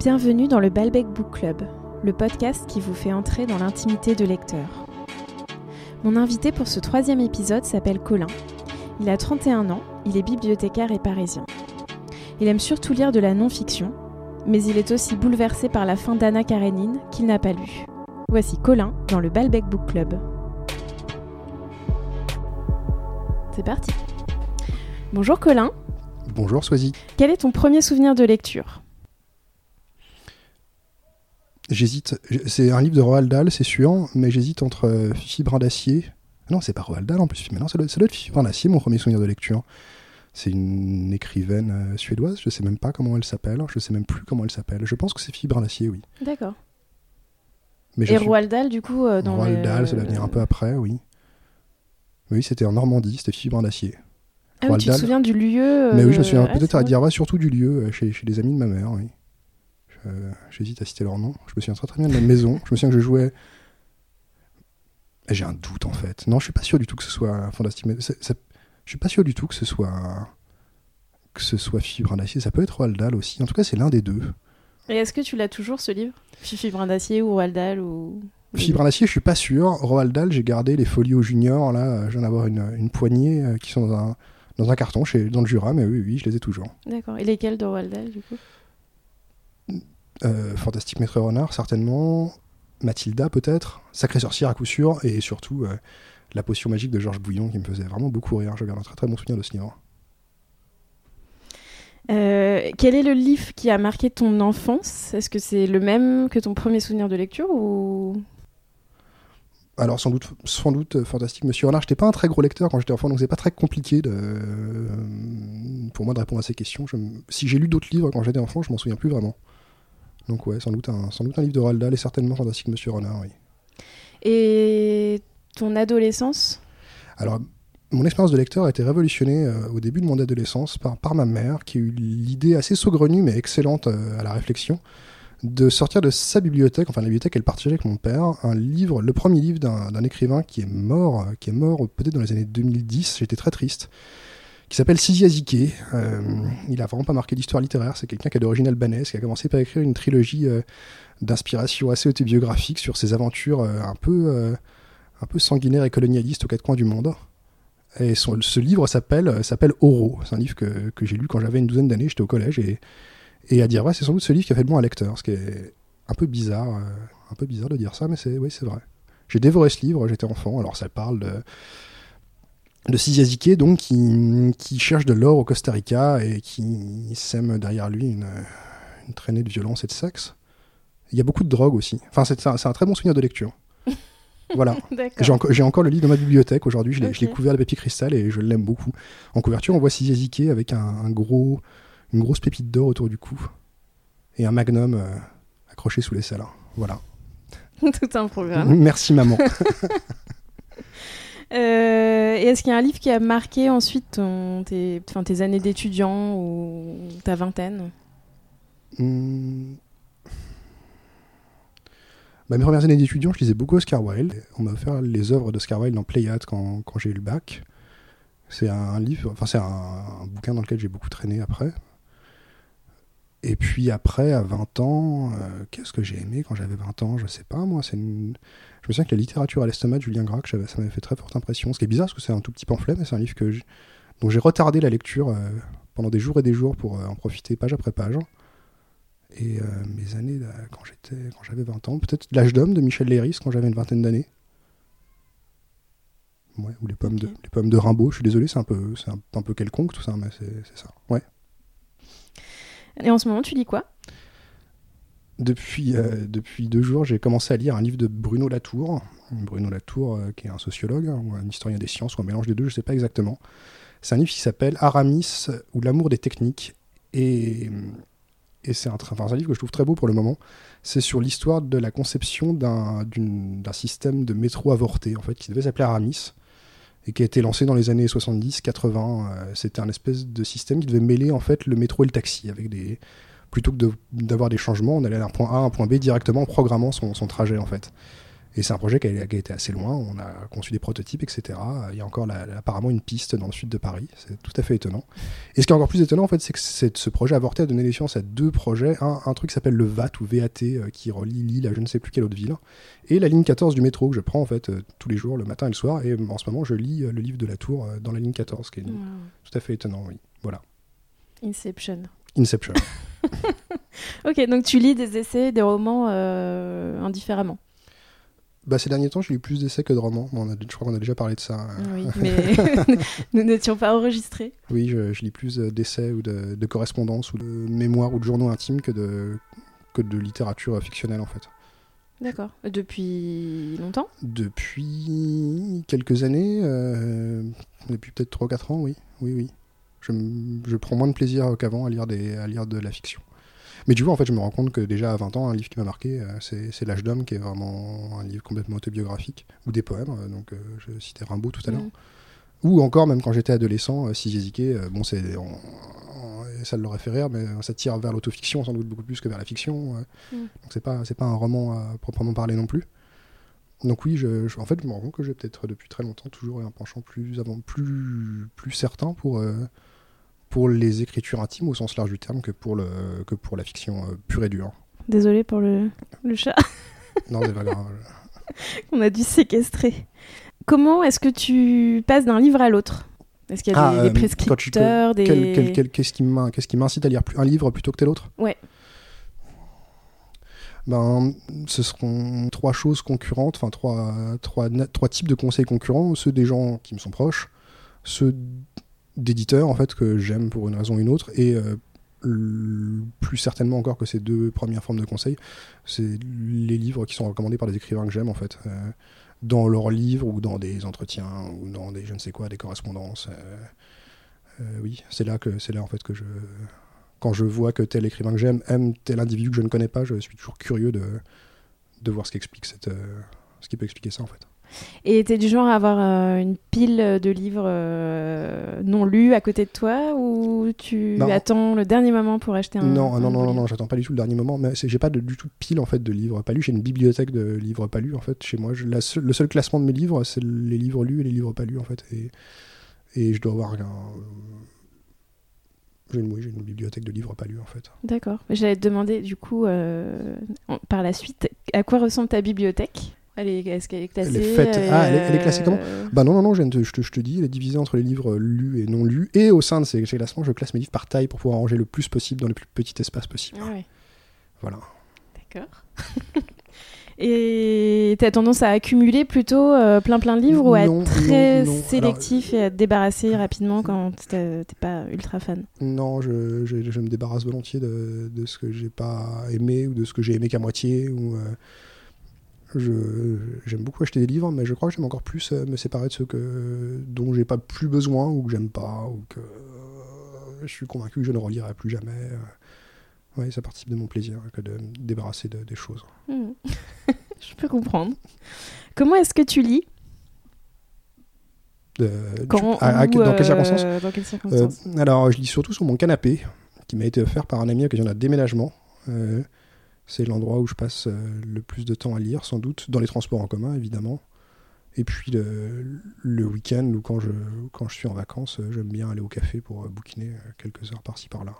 Bienvenue dans le Balbec Book Club, le podcast qui vous fait entrer dans l'intimité de lecteurs. Mon invité pour ce troisième épisode s'appelle Colin. Il a 31 ans, il est bibliothécaire et parisien. Il aime surtout lire de la non-fiction, mais il est aussi bouleversé par la fin d'Anna Karenine qu'il n'a pas lue. Voici Colin dans le Balbec Book Club. C'est parti. Bonjour Colin. Bonjour Soisy. Quel est ton premier souvenir de lecture? J'hésite. C'est un livre de Roald Dahl, c'est sûr, mais j'hésite entre euh, Fifi Brin d'Acier. Non, c'est pas Roald Dahl en plus, mais non, ça doit, ça doit être Fifi Brin d'Acier, mon premier souvenir de lecture. C'est une écrivaine euh, suédoise, je sais même pas comment elle s'appelle, je sais même plus comment elle s'appelle. Je pense que c'est Fifi Brin d'Acier, oui. D'accord. Mais Et suis- Roald Dahl, du coup, euh, dans Roald le- Dahl, ça doit venir un peu après, oui. Oui, c'était en Normandie, c'était Fifi Brin d'Acier. Ah oui, Roald tu te souviens du lieu Mais oui, je me euh, souviens ah, peut-être à dire ouais, surtout du lieu, euh, chez, chez des amis de ma mère, oui. Je- J'hésite à citer leur nom. Je me souviens très très bien de la maison. Je me souviens que je jouais. J'ai un doute en fait. Non, je suis pas sûr du tout que ce soit fantastique. Mais c'est- c'est- je suis pas sûr du tout que ce soit que ce soit Fibre d'acier. Ça peut être Roald Dahl aussi. En tout cas, c'est l'un des deux. Et est-ce que tu l'as toujours, ce livre? Fifi Brin d'Acier ou Roald Dahl ou... Fibre d'acier, je suis pas sûr. Roald Dahl, j'ai gardé les folios juniors. Là, je viens d'avoir une, une poignée euh, qui sont dans un dans un carton chez dans le Jura. Mais oui, oui, je les ai toujours. D'accord. Et lesquels de Roald Dahl, du coup? Euh, Fantastique Maître Renard, certainement. Mathilda, peut-être. Sacrée sorcière, à coup sûr. Et surtout, euh, La potion magique de Georges Bouillon, qui me faisait vraiment beaucoup rire. Je garde un très très bon souvenir de ce livre. Euh, Quel est le livre qui a marqué ton enfance? Est-ce que c'est le même que ton premier souvenir de lecture ou? Alors, sans doute, sans doute euh, Fantastique Monsieur Renard. J'étais pas un très gros lecteur quand j'étais enfant, donc c'est pas très compliqué de, euh, pour moi de répondre à ces questions. Je si j'ai lu d'autres livres quand j'étais enfant, je m'en souviens plus vraiment. Donc, ouais, sans doute un, sans doute un livre de Roald Dahl et certainement Fantastique Monsieur Renard, oui. Et ton adolescence? Alors, mon expérience de lecteur a été révolutionnée euh, au début de mon adolescence par, par ma mère, qui a eu l'idée assez saugrenue mais excellente euh, à la réflexion de sortir de sa bibliothèque, enfin la bibliothèque qu'elle partageait avec mon père, un livre, le premier livre d'un d'un écrivain qui est mort, euh, qui est mort peut-être dans les années 2010. J'étais très triste. Qui s'appelle Sisi Azike. Euh, il a vraiment pas marqué l'histoire littéraire. C'est quelqu'un qui est d'origine albanaise, qui a commencé par écrire une trilogie euh, d'inspiration assez autobiographique sur ses aventures euh, un peu un peu sanguinaires et colonialistes aux quatre coins du monde. Et son- ce livre s'appelle s'appelle Oro. C'est un livre que, que j'ai lu quand j'avais une douzaine d'années, j'étais au collège. Et, et à dire vrai, c'est sans doute ce livre qui a fait de moi un lecteur, ce qui est un peu bizarre, un peu bizarre de dire ça, mais c'est oui, c'est vrai. J'ai dévoré ce livre, j'étais enfant. Alors ça parle de de Sisi Azike, donc qui, qui cherche de l'or au Costa Rica et qui sème derrière lui une, une traînée de violence et de sexe. Il y a beaucoup de drogue aussi. Enfin, c'est un, c'est un très bon souvenir de lecture. voilà. J'ai encore, le livre dans ma bibliothèque aujourd'hui. Je l'ai couvert de papier cristal et je l'aime beaucoup. En couverture, on voit Sisi Azike avec un, un gros, une grosse pépite d'or autour du cou et un magnum euh, accroché sous les selles. Voilà. Tout un programme. Merci maman. Euh, et est-ce qu'il y a un livre qui a marqué ensuite tes, années d'étudiant ou ta vingtaine? Hmm. Bah, mes premières années d'étudiant, je lisais beaucoup Oscar Wilde. On m'a offert les œuvres d'Oscar Wilde dans Pléiade quand, j'ai eu le bac. C'est un livre, enfin c'est un, bouquin dans lequel j'ai beaucoup traîné après. Et puis après, à 20 ans, euh, qu'est-ce que j'ai aimé quand j'avais 20 ans? Je sais pas, moi. C'est. Je me souviens que la littérature à l'estomac de Julien Gracq, ça m'avait fait très forte impression. Ce qui est bizarre, parce que c'est un tout petit pamphlet, mais c'est un livre que j'ai- dont j'ai retardé la lecture euh, pendant des jours et des jours pour euh, en profiter page après page. Et euh, mes années, là, quand j'étais, quand j'avais 20 ans, peut-être l'âge d'homme de Michel Léris quand j'avais une vingtaine d'années. Ouais, ou les pommes, de, les pommes de Rimbaud, je suis désolé, c'est un peu, c'est un, peu quelconque tout ça, mais c'est ça. Ouais. Et en ce moment, tu lis quoi? Depuis, euh, depuis deux jours, j'ai commencé à lire un livre de Bruno Latour. Bruno Latour, euh, qui est un sociologue, hein, ou un historien des sciences, ou un mélange des deux, je ne sais pas exactement. C'est un livre qui s'appelle Aramis ou l'amour des techniques. Et, et c'est un, enfin, un livre que je trouve très beau pour le moment. C'est sur l'histoire de la conception d'un système de métro avorté, en fait, qui devait s'appeler Aramis et qui a été lancé dans les années 70-80. Euh, C'était un espèce de système qui devait mêler en fait le métro et le taxi avec des plutôt que de- d'avoir des changements, on allait d'un point A à un point B directement en programmant son, son trajet en fait. Et c'est un projet qui a, qui a été assez loin. On a conçu des prototypes, etc. Il y a encore la- la- apparemment une piste dans le sud de Paris. C'est tout à fait étonnant. Et ce qui est encore plus étonnant, en fait, c'est que ce projet avorté a donné naissance à deux projets. Un, un truc qui s'appelle le VAT ou VAT, euh, qui relie Lille à je ne sais plus quelle autre ville. Et la ligne 14 du métro que je prends en fait euh, tous les jours, le matin et le soir. Et euh, en ce moment, je lis euh, le livre de la Tour dans la ligne 14, ce qui est Wow. tout à fait étonnant. Oui. Voilà. Inception. Inception. Ok, donc tu lis des essais, des romans euh, indifféremment. bah, ces derniers temps, j'ai lu plus d'essais que de romans. Bon, on a- je crois qu'on a déjà parlé de ça. euh. Oui, mais nous n'étions pas enregistrés. Oui, je, je lis plus euh, d'essais ou de, de correspondances ou de mémoires ou de journaux intimes que de, que de littérature fictionnelle en fait. D'accord. Depuis longtemps? Depuis quelques années, euh, depuis peut-être 3-4 ans, oui. Oui, oui. Je, prends moins de plaisir qu'avant à lire, des, à lire de la fiction. Mais tu vois, en fait, je me rends compte que déjà à 20 ans, un livre qui m'a marqué, euh, c'est L'âge d'homme, qui est vraiment un livre complètement autobiographique, ou des poèmes. euh, donc, euh, je citais Rimbaud tout à l'heure. Mm. Ou encore, même quand j'étais adolescent, si j'hésitais, bon, c'est, ça l'aurait fait rire, mais ça tire vers l'autofiction sans doute beaucoup plus que vers la fiction. euh. Mm. Donc c'est pas, c'est pas un roman à proprement parler non plus. Donc oui, je, je- en fait, je me rends compte que j'ai peut-être depuis très longtemps toujours eu un penchant plus avant, plus, plus certain pour, euh, pour les écritures intimes au sens large du terme que pour, le, que pour la fiction euh, pure et dure. Désolée pour le, le chat Non, c'est pas grave. qu'on a dû séquestrer. Comment est-ce que tu passes d'un livre à l'autre? Est-ce qu'il y a Ah, des, euh, des tu- prescripteurs, des... Qu'est-ce qui m'incite à lire un livre plutôt que tel autre? Ouais. Ben, ce seront trois choses concurrentes, enfin trois, trois, trois types de conseils concurrents, ceux des gens qui me sont proches, ceux d'éditeurs en fait que j'aime pour une raison ou une autre, et euh, plus certainement encore que ces deux premières formes de conseils, c'est les livres qui sont recommandés par des écrivains que j'aime en fait, euh, dans leurs livres ou dans des entretiens ou dans des je ne sais quoi, des correspondances. euh, oui, c'est là que c'est là en fait que je quand je vois que tel écrivain que j'aime aime tel individu que je ne connais pas, je suis toujours curieux de, de voir ce qu'explique cette euh, ce qui peut expliquer ça en fait. Et t'es du genre à avoir euh, une pile de livres euh, non lus à côté de toi ou tu Non. attends le dernier moment pour acheter un non, un non, non, non, non, j'attends pas du tout le dernier moment, mais j'ai pas de- du tout de pile en fait de livres pas lus. J'ai une bibliothèque de livres pas lus en fait chez moi. Je- la le seul classement de mes livres, c'est les livres lus et les livres pas lus en fait. Et, et je dois avoir un. J'ai une, oui, j'ai une bibliothèque de livres pas lus en fait. D'accord. J'allais te demander du coup euh, par la suite à quoi ressemble ta bibliothèque? Elle est, est-ce qu'elle est classée Elle est faite- ah, elle est- elle est classée comment? Euh, Bah non, non, non, je, te, je te dis, elle est divisée entre les livres lus et non lus. Et au sein de ces, ces classements, je classe mes livres par taille pour pouvoir ranger le plus possible dans le plus petit espace possible. Ah ouais, Voilà. d'accord. Et t'as tendance à accumuler plutôt euh, plein plein de livres ou à être très non, non. sélectif et à te débarrasser rapidement quand t'es pas ultra fan? Non, je, je, je me débarrasse volontiers de, de ce que j'ai pas aimé ou de ce que j'ai aimé qu'à moitié. Ou, euh, j'aime beaucoup acheter des livres, mais je crois que j'aime encore plus euh, me séparer de ceux que, dont j'ai pas plus besoin ou que j'aime pas ou que euh, je suis convaincu que je ne relirai plus jamais. euh. Ouais, ça participe de mon plaisir que de me débarrasser de- des choses. Hmm. Je peux comprendre. Comment est-ce que tu lis? Euh, tu- Quand à- à- ou, dans quelles circonstances? Dans quelles Euh, circonstances? alors, je lis surtout sur mon canapé, qui m'a été offert par un ami à l'occasion d'un déménagement. C'est l'endroit où je passe euh, le plus de temps à lire, sans doute, dans les transports en commun, évidemment. Et puis le, le week-end, ou quand je, quand je suis en vacances, euh, j'aime bien aller au café pour euh, bouquiner quelques heures par-ci par-là.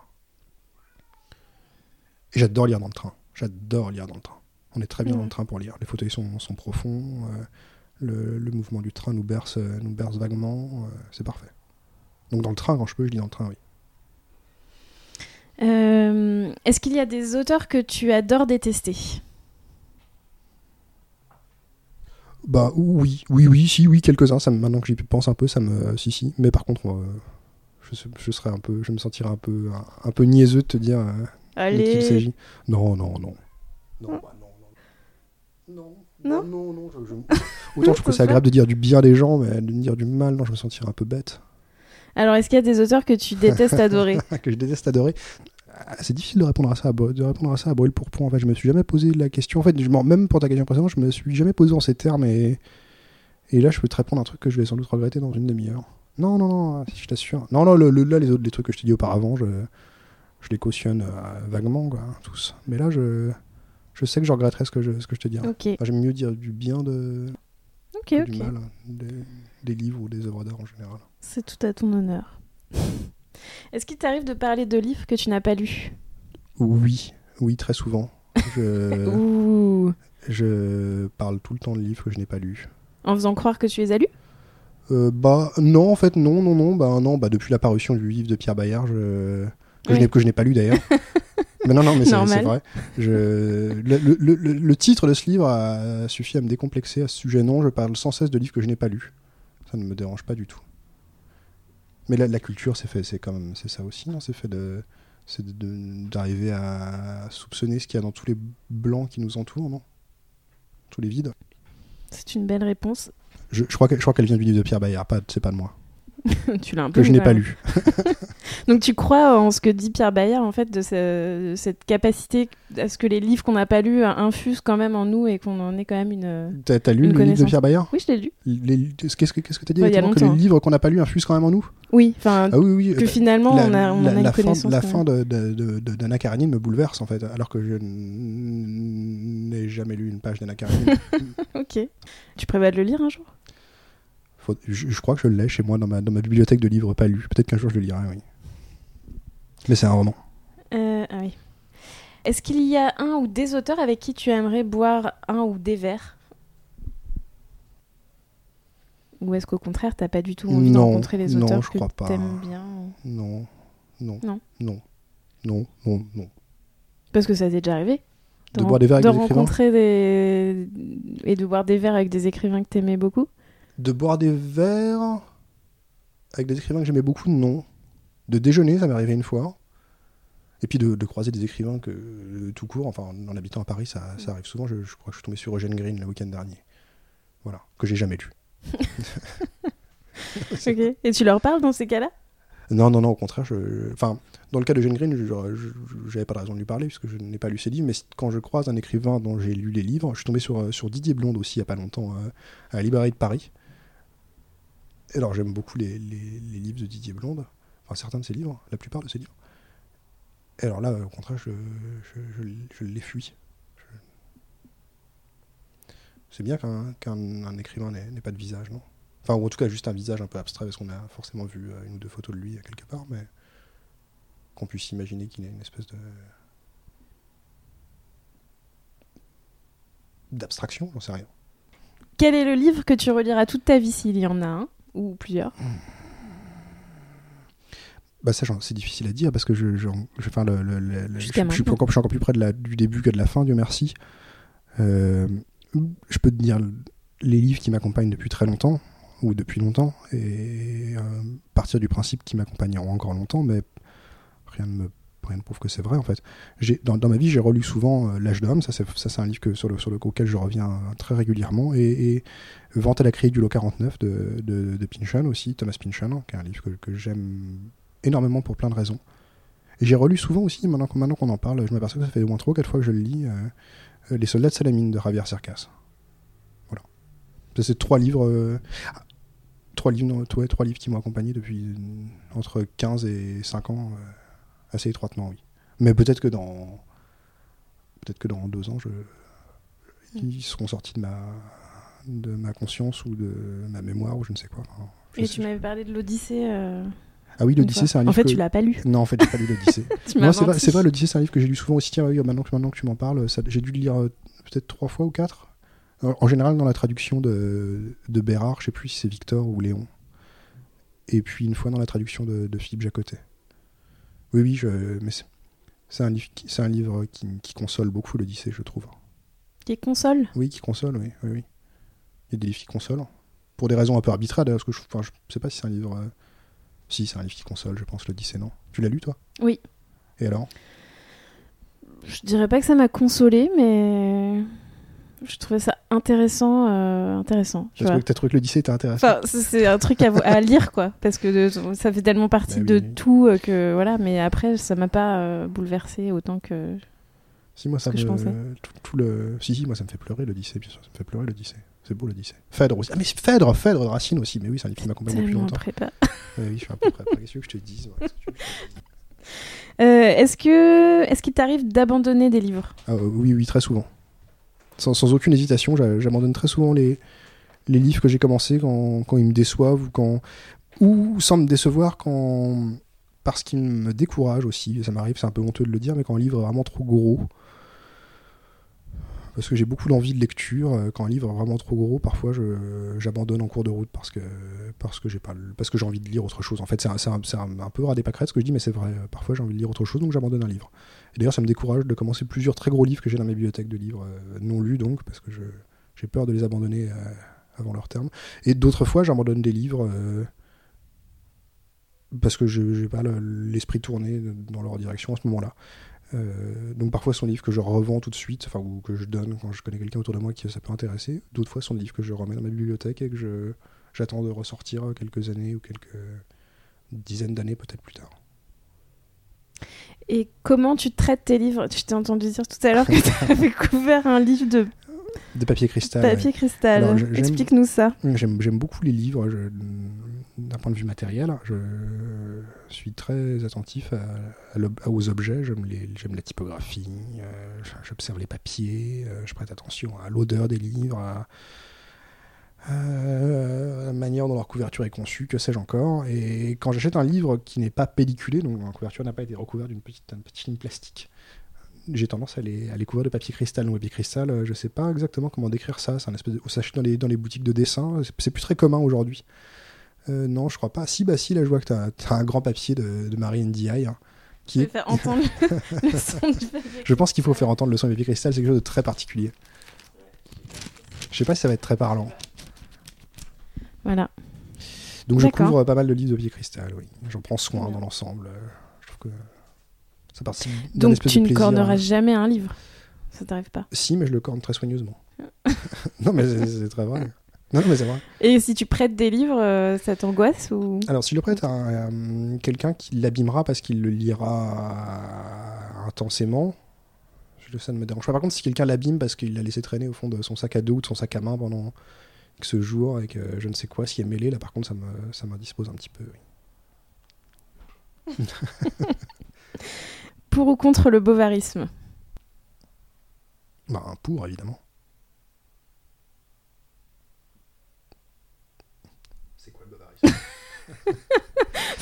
Et j'adore lire dans le train. J'adore lire dans le train. On est très bien dans le train pour lire. Les fauteuils sont, sont profonds. euh, le, le mouvement du train nous berce, nous berce vaguement. euh, c'est parfait. Donc dans le train, quand je peux, je lis dans le train, oui. Euh, Est-ce qu'il y a des auteurs que tu adores détester? Bah oui, oui, oui, si, oui, quelques-uns. Me- maintenant que j'y pense un peu, ça me, si, si. Mais par contre, euh, je, se- je serais un peu, je me sentirais un peu, un, un peu niaiseux de te dire euh, de qui il s'agit. Non, non, non, non, Hein bah, non, non, Non non, non, je- je- Autant je trouve Pourquoi ça agréable de dire du bien des gens, mais de dire du mal, non, je me sentirais un peu bête. alors est-ce qu'il y a des auteurs que tu détestes adorer? Que je déteste adorer? C'est difficile de répondre à ça, de répondre à ça à brûle pour point. En fait, je me suis jamais posé la question. En fait, je même pour ta question précédente, je me suis jamais posé en ces termes. Et, et là, je peux te répondre un truc que je vais sans doute regretter dans une demi-heure. Non, non, non, je t'assure. Non, non, le, le- là, les autres, les trucs que je t'ai dit auparavant, je, je les cautionne euh, vaguement, quoi, tous. Mais là, je, je sais que je regretterais ce que je, ce que je te dirais. Ok, Enfin, J'aime mieux dire du bien de, ok, que ok. du mal hein, des, des livres ou des œuvres d'art en général. C'est tout à ton honneur. Est-ce qu'il t'arrive de parler de livres que tu n'as pas lus? Oui, oui, très souvent. Je, Ouh je parle tout le temps de livres que je n'ai pas lus. En faisant croire que tu les as lus? Euh, bah non, en fait, non, non, non. Bah non, bah depuis la parution du livre de Pierre Bayard, je... que, je Oui. n'ai, que je n'ai pas lu d'ailleurs. mais non, non, mais c'est, vrai. Je... Le, le- le- le- le titre de ce livre a suffi à me décomplexer à ce sujet. Non, je parle sans cesse de livres que je n'ai pas lus. Ça ne me dérange pas du tout. Mais la, la culture, c'est fait, c'est quand même, c'est ça aussi, non C'est fait de, c'est d'arriver à soupçonner ce qu'il y a dans tous les blancs qui nous entourent, non? Tous les vides? C'est une belle réponse. Je, je crois, que- je crois qu'elle vient du livre de Pierre Bayard, pas, c'est pas de moi. tu l'as un peu Que je n'ai pas lu. Donc tu crois en ce que dit Pierre Bayard, en fait, de ce- cette capacité à ce que les livres qu'on n'a pas lus infusent quand même en nous et qu'on en ait quand même une... T'as, lu Une le livre de. Pierre Bayard Oui, je l'ai lu. Qu'est-ce que qu'est-ce que t'as dit Ouais, exactement? Que les livres qu'on n'a pas lus infusent quand même en nous? Oui, enfin, Ah oui, oui. que bah, finalement, la, on a, on la- en a une la fin, la fin de, de, de- d'Anna Karenine me bouleverse en fait, alors que je n'ai jamais lu une page d'Anna Karenine. Ok. Tu prévois de le lire un jour? Faut- je, je crois que je l'ai chez moi dans ma, dans ma bibliothèque de livres pas lus. Peut-être qu'un jour je le lirai, oui. Mais c'est un roman. Euh, ah oui. Est-ce qu'il y a un ou des auteurs avec qui tu aimerais boire un ou des verres? Ou est-ce qu'au contraire, t'as pas du tout envie de Non, rencontrer les non, auteurs je que crois pas. t'aimes bien Non, non, Non. non, non, non, non. Parce que ça t'est déjà arrivé De boire des verres avec de des écrivains? rencontrer des... et de boire des verres avec des écrivains que t'aimais beaucoup? De boire des verres avec des écrivains que j'aimais beaucoup, non. De déjeuner, ça m'est arrivé une fois. Et puis de, de croiser des écrivains que euh, tout court, enfin en habitant à Paris, ça, ça arrive souvent. Je, je crois que je suis tombé sur Eugène Green le week-end dernier. Voilà, que j'ai jamais lu. Ok. Et tu leur parles dans ces cas-là? Non, non, non, au contraire. Je, enfin, dans le cas de Eugène Green, je j'avais pas de raison de lui parler puisque je n'ai pas lu ses livres. Mais quand je croise un écrivain dont j'ai lu les livres, je suis tombé sur, euh, sur Didier Blonde aussi il y a pas longtemps euh, à la librairie de Paris. Alors j'aime beaucoup les, livres de Didier Blonde, enfin certains de ses livres, la plupart de ses livres. Et alors là, au contraire, je, je, je, les fuis. C'est bien qu'un qu'un un écrivain n'ait pas de visage, non? Enfin, ou en tout cas, juste un visage un peu abstrait, parce qu'on a forcément vu euh, une ou deux photos de lui quelque part, mais qu'on puisse imaginer qu'il ait une espèce de. d'abstraction, j'en sais rien. Quel est le livre que tu reliras toute ta vie s'il y en a un? Ou plusieurs Bah ça, c'est difficile à dire parce que je, je, enfin, le, le- le- le- je, suis encore, je suis encore plus près de la, du début que de la fin, Dieu merci. Euh, je peux te dire les livres qui m'accompagnent depuis très longtemps ou depuis longtemps et euh, partir du principe qu'ils m'accompagneront encore longtemps, mais rien ne me rien ne prouve que c'est vrai en fait. Dans, ma vie, j'ai relu souvent euh, L'âge d'homme, ça c'est, un livre que, sur, le, sur le, auquel je reviens euh, très régulièrement, et, Vente à la criée du lot 49 de, de, aussi, Thomas Pynchon, qui est un livre que, j'aime énormément pour plein de raisons. Et j'ai relu souvent aussi, maintenant, qu'on- en parle, je m'aperçois que ça fait au moins 3 ou 4 fois que je le lis, euh, Les soldats de Salamine de Javier Cercas. Voilà. C'est trois livres. trois livres, ouais, trois livres qui m'ont accompagné depuis entre 15 et 5 ans, assez étroitement, oui. Mais peut-être que dans. Peut-être que dans deux ans, je, ils seront sortis de ma, de ma conscience ou de ma mémoire ou je ne sais quoi. Enfin, je Et sais- tu m'avais parlé de l'Odyssée. euh, Ah oui, l'Odyssée, c'est un livre. En fait, que- tu l'as pas lu. Non, en fait, j'ai pas lu l'Odyssée. Non, c'est vrai, menti. c'est vrai, l'Odyssée, c'est un livre que j'ai lu souvent aussi. Tiens, oui, maintenant, que, maintenant que tu m'en parles, ça- j'ai dû le lire euh, peut-être trois fois ou quatre. Alors, En général, dans la traduction de, de Bérard, je sais plus si c'est Victor ou Léon. Et puis une fois dans la traduction de, de Philippe Jacotet. Oui, oui, je, mais c'est, un livre, qui, c'est un livre qui, qui console beaucoup l'Odyssée, je trouve. Qui console? Oui, qui console, oui, oui, oui. Il y a des livres qui consolent. Pour des raisons un peu arbitraires, d'ailleurs, parce que je, enfin, je sais pas si c'est un livre. euh, Si, c'est un livre qui console, je pense, l'Odyssée, non? Tu l'as lu, toi? Oui. Et alors? Je dirais pas que ça m'a consolé, mais je trouvais ça intéressant. euh, intéressant tu vois. trouvé, t'as trouvé que l'Odyssée était intéressant Enfin, c'est- un truc à, lire, quoi, parce que de- ça fait tellement partie Bah de oui. tout euh, que voilà. Mais après, ça m'a pas euh, bouleversé autant que. Si, moi, ça je me. pensais. Tout, tout le... Si, si, moi, ça me fait pleurer l'Odyssée, bien sûr, ça me fait pleurer l'Odyssée. C'est beau l'Odyssée. Phèdre aussi. Ah, mais Phèdre, Phèdre de Racine aussi. Mais oui, c'est un livre qui m'accompagne depuis longtemps. prépa. Oui, je suis un peu prêt. Qu'est-ce que je te dise ouais, dise est-ce que est-ce qu'il t'arrive d'abandonner des livres? Ah, Oui, oui, très souvent. Sans, aucune hésitation, j'abandonne très souvent les, livres que j'ai commencés quand, ils me déçoivent ou sans me décevoir quand parce qu'ils me découragent aussi. Ça m'arrive, c'est un peu honteux de le dire, mais quand un livre est vraiment trop gros, parce que j'ai beaucoup d'envie de lecture. Euh, quand un livre est vraiment trop gros, parfois j'abandonne en cours de route parce que parce que j'ai pas parce que j'ai envie de lire autre chose. En fait, c'est un, un, peu ras des pâquerettes ce que je dis, mais c'est vrai. Parfois, j'ai envie de lire autre chose, donc j'abandonne un livre. Et d'ailleurs, ça me décourage de commencer plusieurs très gros livres que j'ai dans ma bibliothèque de livres euh, non lus, donc parce que j'ai peur de les abandonner euh, avant leur terme. Et d'autres fois, j'abandonne des livres parce que je n'ai pas l'esprit tourné dans leur direction à ce moment-là. Euh, donc parfois des livres que je revends tout de suite, enfin ou que je donne quand je connais quelqu'un autour de moi qui ça peut intéresser. D'autres fois des livres que je remets dans ma bibliothèque et que je j'attends de ressortir quelques années ou quelques dizaines d'années peut-être plus tard. Et comment tu traites tes livres? Je t'ai entendu dire tout à l'heure que tu avais couvert un livre de de papier cristal. Papier cristal. Explique-nous ça. J'aime beaucoup les livres d'un point de vue matériel. Je suis très attentif aux objets. J'aime la typographie. Euh, j'observe les papiers. Euh, je prête attention à l'odeur des livres, à, la manière dont leur couverture est conçue, que sais-je encore. Et quand j'achète un livre qui n'est pas pelliculé, donc la couverture n'a pas été recouverte d'une petite, petite film plastique, j'ai tendance à les, à les couvrir de papier cristal. ou papier cristal, euh, je sais pas exactement comment décrire ça. C'est un espèce de. Ça dans les, dans les boutiques de dessin. C'est plus très commun aujourd'hui. Euh, non, je crois pas. Si, bah si, là je vois que tu as, un grand papier de, de Marie NDI. Hein, qui est... faire entendre le son du papier Je pense qu'il faut faire entendre le son du papier cristal, c'est quelque chose de très particulier. Je sais pas si ça va être très parlant. Voilà. Donc je couvre pas mal de livres de papier cristal, oui. J'en prends soin dans l'ensemble. Je trouve que donc tu ne corneras jamais un livre? Ça t'arrive pas? Si, mais je le corne très soigneusement. non, mais c'est très vrai. Non, mais c'est vrai. Et si tu prêtes des livres, euh, ça t'angoisse ou? Alors, si je le prête à euh, quelqu'un qui l'abîmera parce qu'il le lira intensément, ça ne me dérange pas. Par contre, si quelqu'un l'abîme parce qu'il l'a laissé traîner au fond de son sac à dos ou de son sac à main pendant ce jour avec je ne sais quoi, s'il est mêlé, là par contre, ça me ça m'indispose un petit peu. Oui. Pour ou contre le bovarisme Bah, pour, évidemment. C'est quoi le bovarisme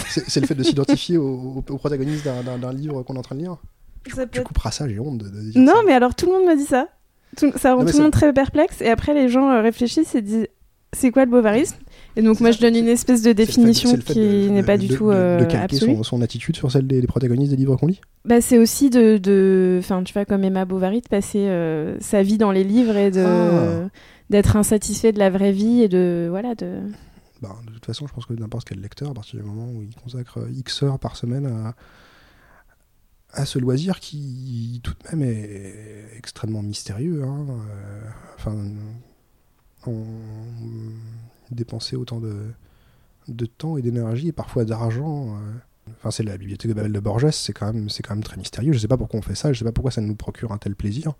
C'est le fait de s'identifier au, protagoniste d'un livre qu'on est en train de lire tu, tu couperas ça, j'ai honte de, dire Non, mais alors tout le monde me dit ça. ça rend tout le monde très perplexe. Et après, les gens euh, réfléchissent et disent c'est quoi le bovarisme et donc moi je donne une espèce de définition qui n'est pas du tout euh, Son, son, attitude sur celle des, protagonistes des livres qu'on lit bah, C'est aussi de, enfin tu vois comme Emma Bovary, de passer euh, sa vie dans les livres et de ah. d'être insatisfait de la vraie vie et de voilà de. Bah, de toute façon, je pense que n'importe quel lecteur, à partir du moment où il consacre X heures par semaine à, ce loisir qui tout de même est extrêmement mystérieux. Hein, euh, enfin, dépenser autant de, temps et d'énergie et parfois d'argent. Euh. Enfin, c'est la bibliothèque de Babel de Borges, c'est quand, même, quand même très mystérieux. Je sais pas pourquoi on fait ça, je sais pas pourquoi ça nous procure un tel plaisir.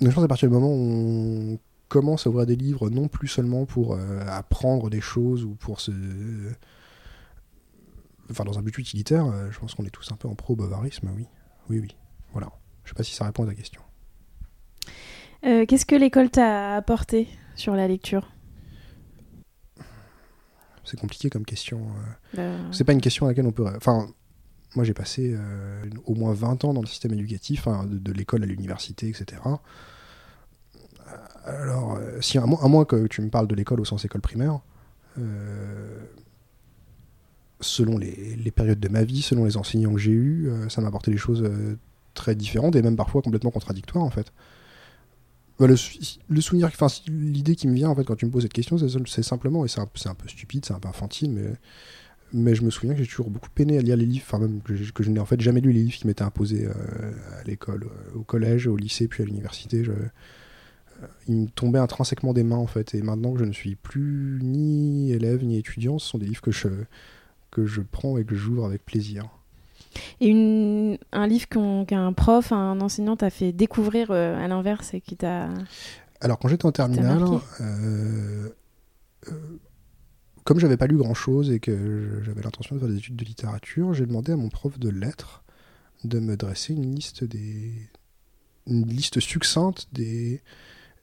Mais je pense à partir du moment où on commence à ouvrir des livres, non plus seulement pour euh, apprendre des choses ou pour se. Enfin, dans un but utilitaire, euh, je pense qu'on est tous un peu en pro-bovarisme, oui. Oui, oui. Voilà. Je sais pas si ça répond à ta question. Qu'est-ce que l'école t'a apporté sur la lecture? C'est compliqué comme question. Euh. Bah, c'est pas une question à laquelle on peut. Enfin, moi j'ai passé euh, au moins 20 ans dans le système éducatif, hein, de, l'école à l'université, etc. Alors, euh, si, à, moins, que tu me parles de l'école au sens école primaire, selon les, périodes de ma vie, selon les enseignants que j'ai eus, ça m'a apporté des choses très différentes et même parfois complètement contradictoires en fait. Bah, le, souvenir, enfin, l'idée qui me vient en fait quand tu me poses cette question, c'est simplement, et c'est un, peu stupide, c'est un peu infantile, mais, je me souviens que j'ai toujours beaucoup peiné à lire les livres, enfin même que, je n'ai en fait jamais lu les livres qui m'étaient imposés euh, à l'école, euh, au collège, au lycée, puis à l'université. Ils me tombaient intrinsèquement des mains en fait, et maintenant que je ne suis plus ni élève ni étudiant, ce sont des livres que je, que je prends et que j'ouvre avec plaisir. Et une, un livre qu'un prof, un enseignant t'a fait découvrir euh, à l'inverse et qui t'a. Alors, quand j'étais en terminale, euh, euh, comme j'avais pas lu grand chose et que j'avais l'intention de faire des études de littérature, j'ai demandé à mon prof de lettres de me dresser une liste des une liste succincte des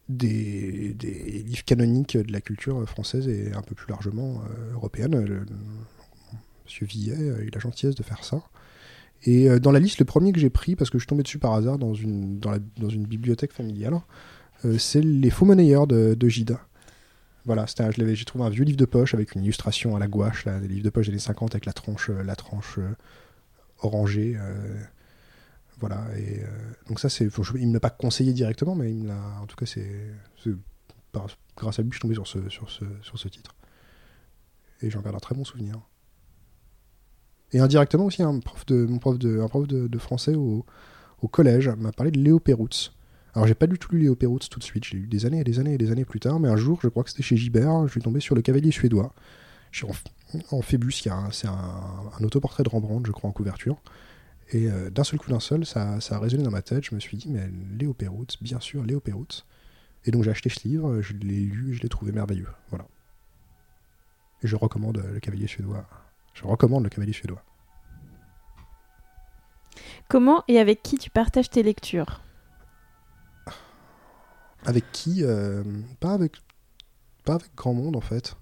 des, livres canoniques de la culture française et un peu plus largement euh, européenne. Monsieur Villet, il a la gentillesse de faire ça. Et euh, dans la liste, le premier que j'ai pris, parce que je suis tombé dessus par hasard dans une, dans une bibliothèque familiale, euh, c'est Les Faux Monnayeurs de, de Gide. Voilà, j'ai trouvé un vieux livre de poche avec une illustration à la gouache, des livres de poche des années 50 avec la tranche, la tranche orangée. Voilà, et euh, donc ça, il me l'a pas conseillé directement, mais en tout cas, c'est, grâce à lui, je suis tombé sur ce, titre. Et j'en garde un très bon souvenir. Et indirectement aussi, un prof de, français au, collège m'a parlé de Léo Perutz. Alors j'ai pas du tout lu Léo Perutz tout de suite, j'ai lu des années et des années et des années plus tard, mais un jour, je crois que c'était chez Gibert, je suis tombé sur Le Cavalier suédois. En, en Phébus, c'est un autoportrait de Rembrandt, je crois, en couverture. Et euh, d'un seul coup, d'un seul, ça, ça a résonné dans ma tête. Je me suis dit, mais Léo Perutz, bien sûr, Léo Perutz. Et donc j'ai acheté ce livre, je l'ai lu, je l'ai trouvé merveilleux. Voilà. Et je recommande euh, Le Cavalier suédois. Je recommande Le Cavalier suédois. Comment et avec qui tu partages tes lectures? Avec qui euh, Pas avec pas avec grand monde en fait.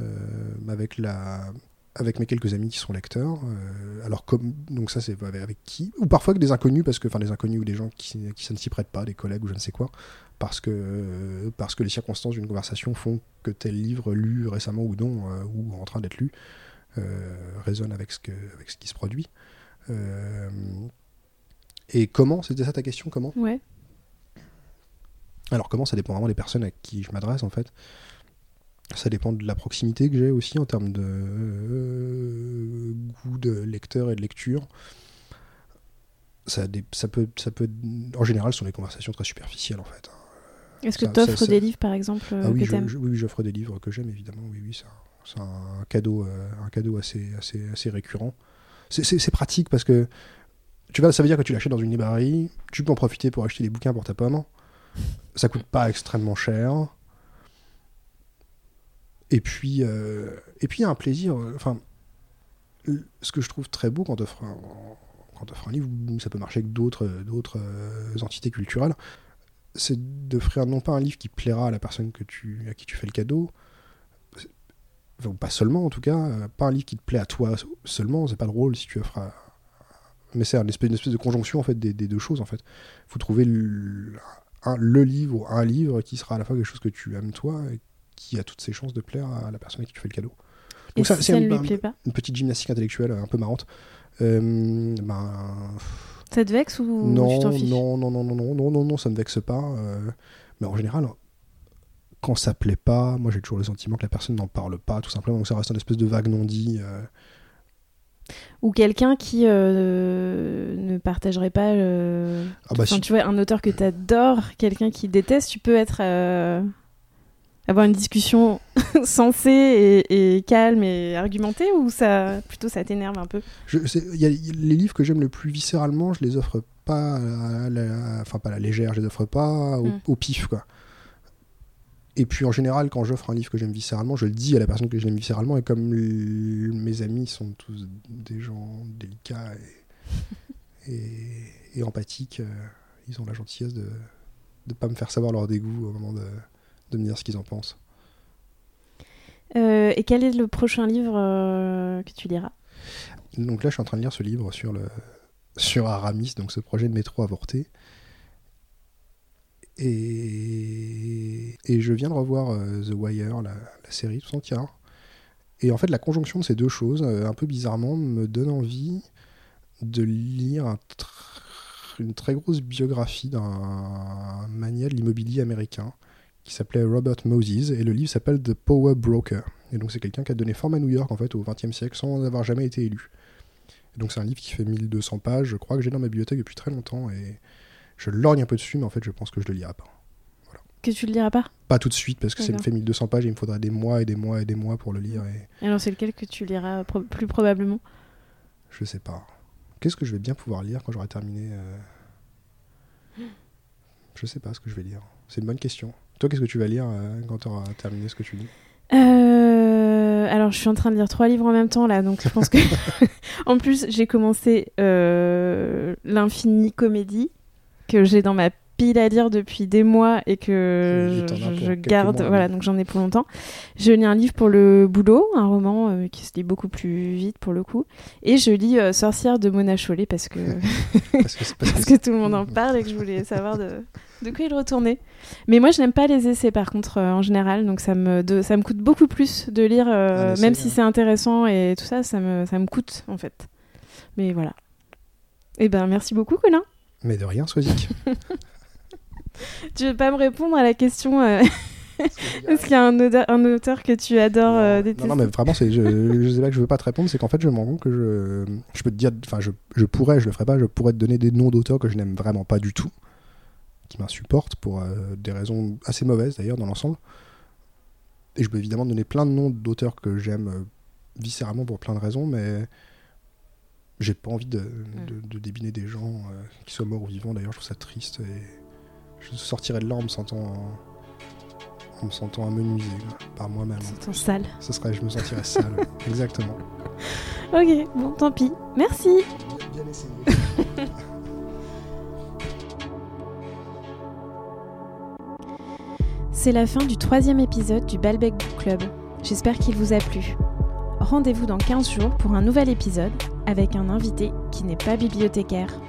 Euh, avec la avec mes quelques amis qui sont lecteurs. euh, alors comme donc ça c'est avec, avec qui Ou parfois avec des inconnus parce que enfin des inconnus ou des gens qui, qui ça ne s'y prêtent pas, des collègues ou je ne sais quoi, parce que euh, parce que les circonstances d'une conversation font que tel livre lu récemment ou non euh, ou en train d'être lu résonne avec ce que avec ce qui se produit. Et comment C'était ça ta question Comment? Ouais. alors comment ça dépend vraiment des personnes à qui je m'adresse en fait. Ça dépend de la proximité que j'ai aussi en termes de euh, goût de lecteur et de lecture. Ça, peut, ça peut, en général, ce sont des conversations très superficielles en fait. Est-ce que tu offres ça- des livres, par exemple, euh, ah oui, que je- je- oui, j'offre des livres que j'aime évidemment. Oui, oui, c'est un, cadeau, euh, un cadeau assez, assez, assez récurrent. C'est- pratique parce que tu vois, ça veut dire que tu l'achètes dans une librairie, tu peux en profiter pour acheter des bouquins pour ta pomme. Ça coûte pas extrêmement cher. Et puis, euh, et puis il y a un plaisir. euh, Enfin, ce que je trouve très beau quand tu offres un, quand t'offres un livre, ça peut marcher avec d'autres, d'autres euh, entités culturelles, c'est d'offrir non pas un livre qui plaira à la personne que tu, à qui tu fais le cadeau, enfin, pas seulement en tout cas, pas un livre qui te plaît à toi seulement, c'est pas drôle si tu offres. Mais c'est une espèce, une espèce de conjonction en fait des, des deux choses en fait. faut trouver le livre ou un livre qui sera à la fois quelque chose que tu aimes toi et qui a toutes ses chances de plaire à la personne à qui tu fais le cadeau. Et ça, si c'est ça un- ne un- pas Une petite gymnastique intellectuelle un peu marrante. Euh, ben, Ça te vexe ou tu non, t'en fiches? non, non, non, non, non, non, non, non, ça ne vexe pas. euh, mais en général, quand ça plaît pas, moi j'ai toujours le sentiment que la personne n'en parle pas, tout simplement. Donc ça reste une espèce de vague non dit. euh, Ou quelqu'un qui euh, ne partagerait pas. euh, Ah bah si- tu vois, un auteur que tu adores, quelqu'un qui déteste, tu peux être. Avoir une discussion sensée et, et calme et argumentée ou ça plutôt ça t'énerve un peu? Je- y a- les livres que j'aime le plus viscéralement, je les offre pas, à la, enfin pas à la légère, je les offre pas au, Mm. au pif, quoi. Et puis en général, quand j'offre un livre que j'aime viscéralement, je le dis à la personne que j'aime viscéralement. Et comme mes amis sont tous des gens délicats et, et, et empathiques, euh, ils ont la gentillesse de ne pas me faire savoir leur dégoût au moment de, de me dire ce qu'ils en pensent. Euh, Et quel est le prochain livre euh, que tu liras? Donc là, je suis en train de lire ce livre sur, le, sur Aramis, donc ce projet de métro avorté. Et, et je viens de revoir euh, The Wire, la, la série tout entière. Et en fait, la conjonction de ces deux choses, un peu bizarrement, me donne envie de lire un tr- une très grosse biographie d'un mania de l'immobilier américain qui s'appelait Robert Moses. Et le livre s'appelle The Power Broker. Et donc, c'est quelqu'un qui a donné forme à New York en fait, au XXe siècle sans avoir jamais été élu. Et donc, c'est un livre qui fait 1200 pages. Je crois que j'ai dans ma bibliothèque depuis très longtemps. Et je lorgne un peu dessus, mais en fait, je pense que je le lirai pas. Que tu le liras pas? Pas tout de suite, parce que ça me fait 1200 pages et il me faudrait des mois et des mois et des mois pour le lire. Et Alors c'est lequel que tu liras pro- plus probablement? Je sais pas. Qu'est-ce que je vais bien pouvoir lire quand j'aurai terminé euh, Je sais pas ce que je vais lire. C'est une bonne question. Toi, qu'est-ce que tu vas lire euh, quand tu auras terminé ce que tu lis? Euh, alors, je suis en train de lire trois livres en même temps là, donc je pense que. en plus, j'ai commencé euh, l'infini comédie que j'ai dans ma pile à lire depuis des mois et que je, garde. voilà, donc j'en ai pour longtemps. Je lis un livre pour le boulot, un roman euh, qui se lit beaucoup plus vite pour le coup. Et je lis euh, Sorcière de Mona Chollet parce que... parce, que, tout le monde en parle et que je voulais savoir de, de quoi il retournait. Mais moi, je n'aime pas les essais par contre euh, en général, donc ça me, ça me coûte beaucoup plus de lire, même si c'est intéressant et tout ça, ça me, ça me coûte en fait. Mais voilà. Eh ben, merci beaucoup, Colin. Mais de rien, Swazik. tu veux pas me répondre à la question euh, Est-ce qu'il y a un, un, auteur que tu adores non, euh, non, mais vraiment, c'est, je, je sais que je veux pas te répondre, c'est qu'en fait, je me rends compte que je, je peux te dire, enfin, je, je, pourrais, je le ferai pas, je pourrais te donner des noms d'auteurs que je n'aime vraiment pas du tout, qui m'insupportent pour euh, des raisons assez mauvaises d'ailleurs dans l'ensemble. Et je peux évidemment donner plein de noms d'auteurs que j'aime viscéralement pour plein de raisons, mais j'ai pas envie de, de, de débiner des gens qui soient morts ou vivants. D'ailleurs, je trouve ça triste et je sortirais de là en me sentant en me sentant amenuisé par moi-même. sentant sale. Ce serait, je me sentirais sale, exactement. Ok, bon, tant pis. Merci. Bien, C'est la fin du troisième épisode du Balbec Book Club. J'espère qu'il vous a plu. Rendez-vous dans 15 jours pour un nouvel épisode avec un invité qui n'est pas bibliothécaire.